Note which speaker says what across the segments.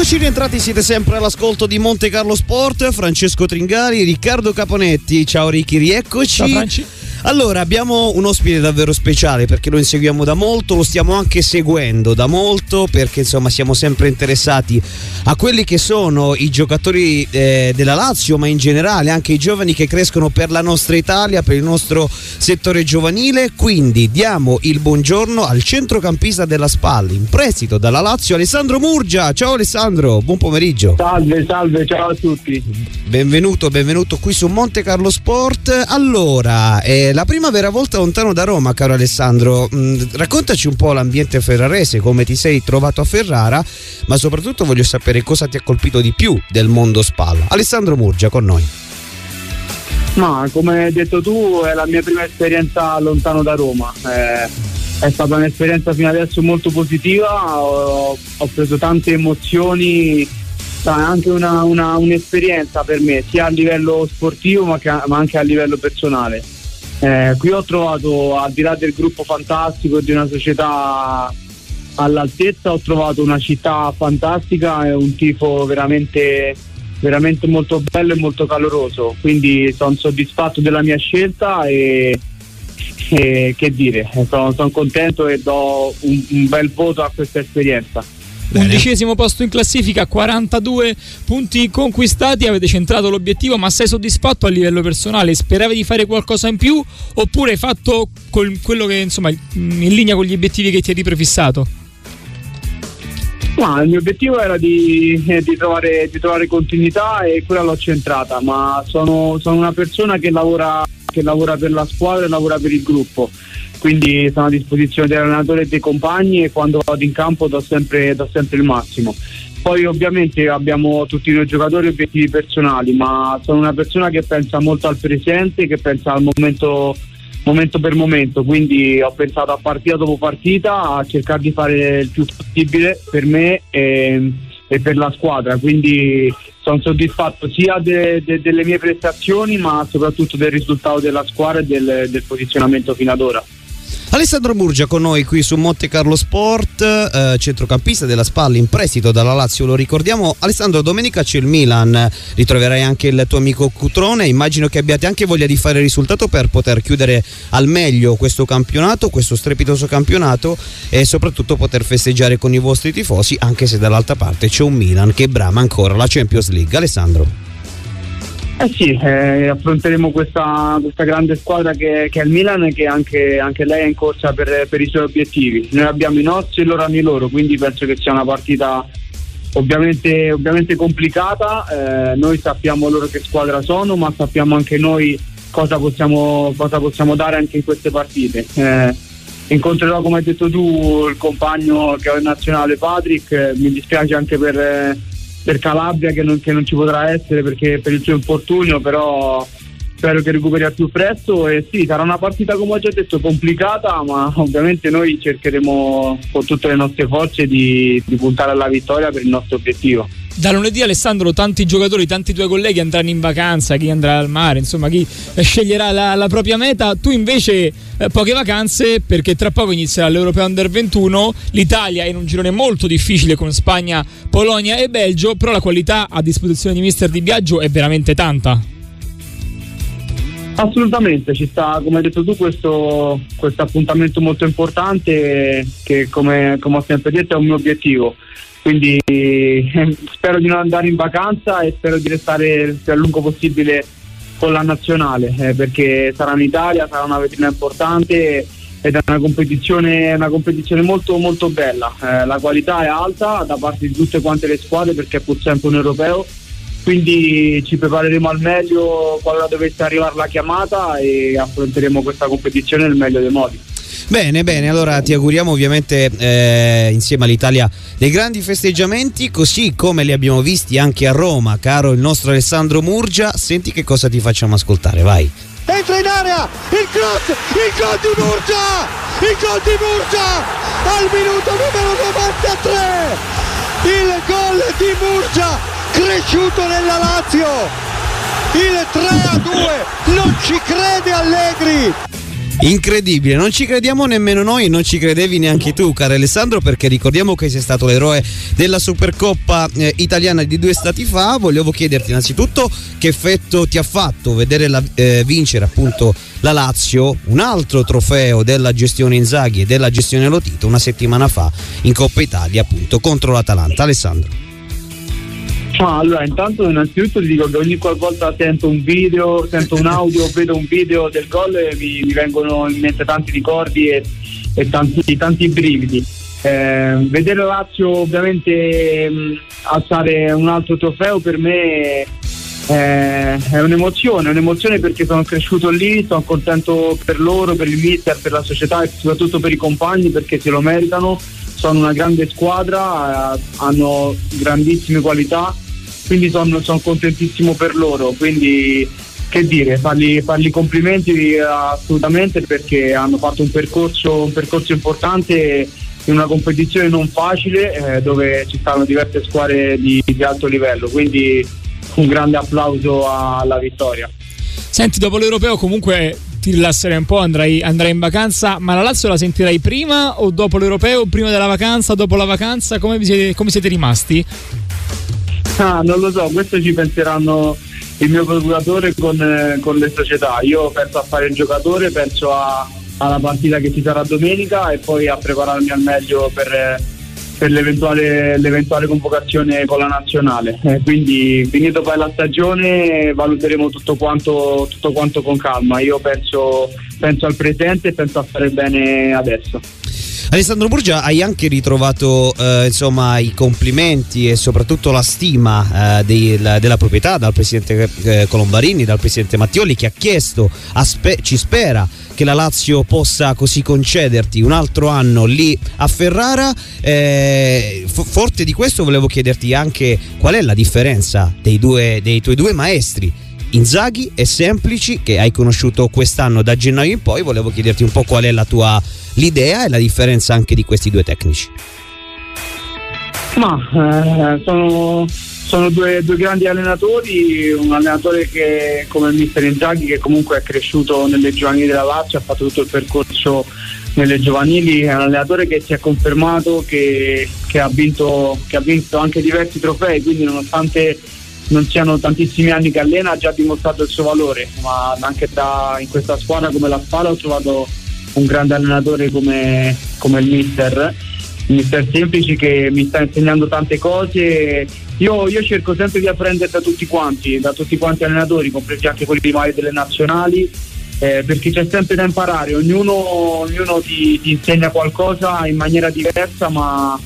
Speaker 1: Eccoci rientrati, siete sempre all'ascolto di Monte Carlo Sport, Francesco Tringari, Riccardo Caponetti, ciao Ricky, rieccoci.
Speaker 2: Ciao Franci.
Speaker 1: Allora, abbiamo un ospite davvero speciale perché lo inseguiamo da molto, lo stiamo anche seguendo da molto perché insomma siamo sempre interessati a quelli che sono i giocatori eh, della Lazio, ma in generale anche i giovani che crescono per la nostra Italia, per il nostro settore giovanile. Quindi diamo il buongiorno al centrocampista della Spalla, in prestito dalla Lazio, Alessandro Murgia. Ciao Alessandro, buon pomeriggio.
Speaker 3: Salve, salve, ciao a tutti.
Speaker 1: Benvenuto, benvenuto qui su Monte Carlo Sport. Allora, eh, la prima vera volta lontano da Roma, caro Alessandro. Mm, raccontaci un po' l'ambiente ferrarese, come ti sei trovato a Ferrara, ma soprattutto voglio sapere cosa ti ha colpito di più del mondo spalla. Alessandro Murgia con noi.
Speaker 3: Ma come hai detto tu, è la mia prima esperienza lontano da Roma. Eh, è stata un'esperienza fino adesso molto positiva, ho, ho preso tante emozioni, è anche una, una, un'esperienza per me, sia a livello sportivo ma, che, ma anche a livello personale. Eh, qui ho trovato, al di là del gruppo fantastico e di una società all'altezza, ho trovato una città fantastica e un tifo veramente, veramente molto bello e molto caloroso. Quindi sono soddisfatto della mia scelta e, e che dire, sono, sono, contento e do un, un bel voto a questa esperienza.
Speaker 2: Undicesimo posto in classifica, 42 punti conquistati, avete centrato l'obiettivo, ma sei soddisfatto a livello personale? Speravi di fare qualcosa in più oppure hai fatto quello che insomma in linea con gli obiettivi che ti eri prefissato?
Speaker 3: No, il mio obiettivo era di, eh, di, trovare, di, trovare, continuità e quella l'ho centrata, ma sono, sono una persona che lavora, che lavora per la squadra e lavora per il gruppo quindi sono a disposizione dell'allenatore e dei compagni e quando vado in campo do sempre, do sempre il massimo. Poi ovviamente abbiamo tutti noi giocatori obiettivi personali, ma sono una persona che pensa molto al presente, che pensa al momento, momento per momento, quindi ho pensato a partita dopo partita a cercare di fare il più possibile per me e, e per la squadra, quindi sono soddisfatto sia de, de, delle mie prestazioni ma soprattutto del risultato della squadra e del, del posizionamento fino ad ora.
Speaker 1: Alessandro Murgia con noi qui su Monte Carlo Sport, eh, centrocampista della Spalla in prestito dalla Lazio, lo ricordiamo. Alessandro, domenica c'è il Milan, ritroverai anche il tuo amico Cutrone, immagino che abbiate anche voglia di fare risultato per poter chiudere al meglio questo campionato, questo strepitoso campionato e soprattutto poter festeggiare con i vostri tifosi, anche se dall'altra parte c'è un Milan che brama ancora la Champions League. Alessandro.
Speaker 3: Eh sì, eh, affronteremo questa, questa, grande squadra che, che, è il Milan e che anche, anche lei è in corsa per, per, i suoi obiettivi. Noi abbiamo i nostri e loro hanno i loro, quindi penso che sia una partita ovviamente, ovviamente complicata. Eh, noi sappiamo loro che squadra sono, ma sappiamo anche noi cosa possiamo, cosa possiamo dare anche in queste partite. Eh, incontrerò, come hai detto tu, il compagno che ho in nazionale Patrick, mi dispiace anche per eh, per Calabria che non, che non ci potrà essere perché per il suo infortunio, però spero che recuperi al più presto e sì, sarà una partita come ho già detto complicata, ma ovviamente noi cercheremo con tutte le nostre forze di, di puntare alla vittoria per il nostro obiettivo.
Speaker 2: Da lunedì Alessandro tanti giocatori, tanti tuoi colleghi andranno in vacanza, chi andrà al mare, insomma chi sceglierà la, la propria meta, tu invece eh, poche vacanze perché tra poco inizierà l'Europeo Under 21, l'Italia è in un girone molto difficile con Spagna, Polonia e Belgio, però la qualità a disposizione di mister Di Biagio è veramente tanta.
Speaker 3: Assolutamente, ci sta, come hai detto tu, questo, questo appuntamento molto importante che come, come ho sempre detto è un mio obiettivo. Quindi eh, spero di non andare in vacanza e spero di restare il più a lungo possibile con la nazionale eh, perché sarà in Italia, sarà una vetrina importante ed è una competizione, una competizione molto molto bella. Eh, la qualità è alta da parte di tutte quante le squadre perché è pur sempre un europeo quindi ci prepareremo al meglio qualora dovesse arrivare la chiamata e affronteremo questa competizione nel meglio dei modi
Speaker 1: Bene, bene, allora ti auguriamo ovviamente eh, insieme all'Italia dei grandi festeggiamenti, così come li abbiamo visti anche a Roma, caro il nostro Alessandro Murgia. Senti che cosa ti facciamo ascoltare, vai.
Speaker 4: Entra in area, il cross, il gol di Murgia, il gol di Murgia al minuto numero 93, il gol di Murgia cresciuto nella Lazio, il 3 a 2, non ci crede Allegri.
Speaker 1: Incredibile, non ci crediamo nemmeno noi non ci credevi neanche tu, caro Alessandro, perché ricordiamo che sei stato l'eroe della Supercoppa eh, italiana di due stati fa. Volevo chiederti innanzitutto che effetto ti ha fatto vedere la, eh, vincere appunto la Lazio, un altro trofeo della gestione Inzaghi e della gestione Lotito una settimana fa in Coppa Italia appunto contro l'Atalanta. Alessandro.
Speaker 3: Ah, allora, intanto innanzitutto ti dico che ogni qualvolta sento un video, sento un audio, vedo un video del gol mi, mi vengono in mente tanti ricordi e, e tanti, tanti, brividi. Eh, vedere Lazio ovviamente mh, alzare un altro trofeo per me eh, è un'emozione, è un'emozione perché sono cresciuto lì, sono contento per loro, per il mister, per la società e soprattutto per i compagni perché se lo meritano, sono una grande squadra, eh, hanno grandissime qualità quindi sono, sono contentissimo per loro. Quindi che dire, fargli, fargli complimenti assolutamente perché hanno fatto un percorso, un percorso importante in una competizione non facile eh, dove ci stanno diverse squadre di, di, alto livello, quindi un grande applauso alla vittoria.
Speaker 2: Senti, dopo l'europeo comunque ti rilasserai un po', andrai, andrai, in vacanza, ma la Lazio la sentirai prima o dopo l'europeo, prima della vacanza, dopo la vacanza? Come siete, come siete rimasti?
Speaker 3: Ah, non lo so, questo ci penseranno il mio procuratore con, eh, con le società. Io penso a fare il giocatore, penso a, alla partita che ci sarà domenica e poi a prepararmi al meglio per, per l'eventuale, l'eventuale, convocazione con la nazionale. Eh, quindi finito poi la stagione valuteremo tutto quanto, tutto quanto con calma. Io penso, penso al presente e penso a fare bene adesso.
Speaker 1: Alessandro Burgia, hai anche ritrovato eh, insomma, i complimenti e soprattutto la stima eh, dei, la, della proprietà dal presidente eh, Colombarini, dal presidente Mattioli che ha chiesto, aspe- ci spera che la Lazio possa così concederti un altro anno lì a Ferrara. Eh, f- forte di questo volevo chiederti anche qual è la differenza dei, due, dei tuoi due maestri. Inzaghi e Semplici che hai conosciuto quest'anno da gennaio in poi volevo chiederti un po' qual è la tua l'idea e la differenza anche di questi due tecnici?
Speaker 3: Ma eh, sono, sono due, due, grandi allenatori, un allenatore che come il mister Inzaghi che comunque è cresciuto nelle giovanili della Lazio, ha fatto tutto il percorso nelle giovanili, è un allenatore che si è confermato, che, che, ha, vinto, che ha vinto anche diversi trofei, quindi nonostante non siano tantissimi anni che allena ha già dimostrato il suo valore, ma anche da, in questa squadra come la Spala ho trovato un grande allenatore come, come il mister, il mister Semplici che mi sta insegnando tante cose. Io, io, cerco sempre di apprendere da tutti quanti, da tutti quanti allenatori, compresi anche quelli primari delle nazionali, eh, perché c'è sempre da imparare, ognuno, ognuno ti, ti, insegna qualcosa in maniera diversa, ma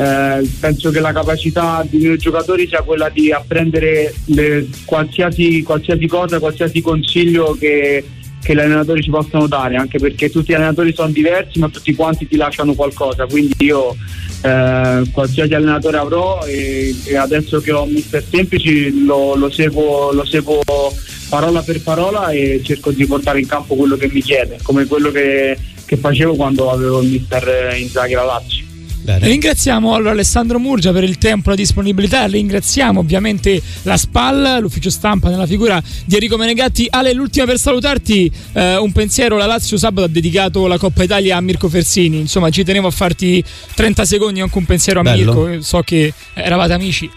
Speaker 3: eh, penso che la capacità di noi giocatori sia quella di apprendere le, qualsiasi, qualsiasi cosa, qualsiasi consiglio che che gli allenatori ci possono dare, anche perché tutti gli allenatori sono diversi, ma tutti quanti ti lasciano qualcosa. Quindi io eh, qualsiasi allenatore avrò e, e, adesso che ho mister semplici lo, lo, seguo, lo seguo parola per parola e cerco di portare in campo quello che mi chiede, come quello che, che facevo quando avevo il mister Inzaghi la Lazio.
Speaker 2: Bene. Ringraziamo allora Alessandro Murgia per il tempo e la disponibilità, ringraziamo ovviamente la SPAL, l'ufficio stampa nella figura di Enrico Menegatti. Ale, l'ultima per salutarti, eh, un pensiero, la Lazio sabato ha dedicato la Coppa Italia a Mirko Fersini, insomma ci tenevo a farti 30 secondi anche un pensiero a Bello. Mirko, so che eravate amici.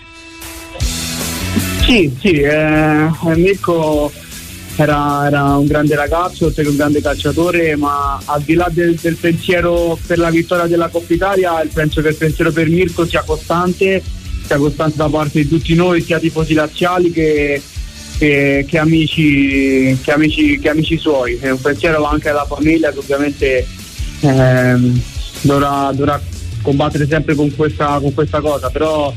Speaker 3: Sì, sì, eh, Mirko era, era, un grande ragazzo, oltre che un grande calciatore, ma al di là del, del, pensiero per la vittoria della Coppa Italia, penso che il pensiero per Mirko sia costante, sia costante da parte di tutti noi, sia tifosi laziali che, che, che, amici, che, amici, che amici suoi. È un pensiero anche alla famiglia che ovviamente ehm, dovrà, dovrà, combattere sempre con questa, con questa cosa, però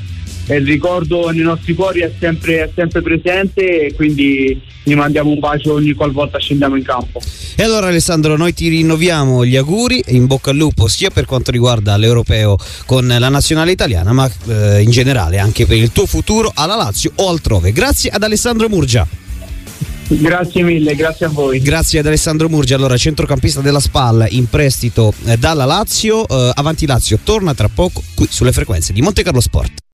Speaker 3: il ricordo nei nostri cuori è sempre, è sempre presente e quindi gli mandiamo un bacio ogni qualvolta scendiamo in campo.
Speaker 1: E allora Alessandro, noi ti rinnoviamo gli auguri e in bocca al lupo sia per quanto riguarda l'europeo con la nazionale italiana, ma eh, in generale anche per il tuo futuro alla Lazio o altrove. Grazie ad Alessandro Murgia.
Speaker 3: Grazie mille, grazie a voi.
Speaker 1: Grazie ad Alessandro Murgia, allora centrocampista della SPAL in prestito eh, dalla Lazio. Eh, avanti Lazio torna tra poco qui sulle frequenze di Monte Carlo Sport.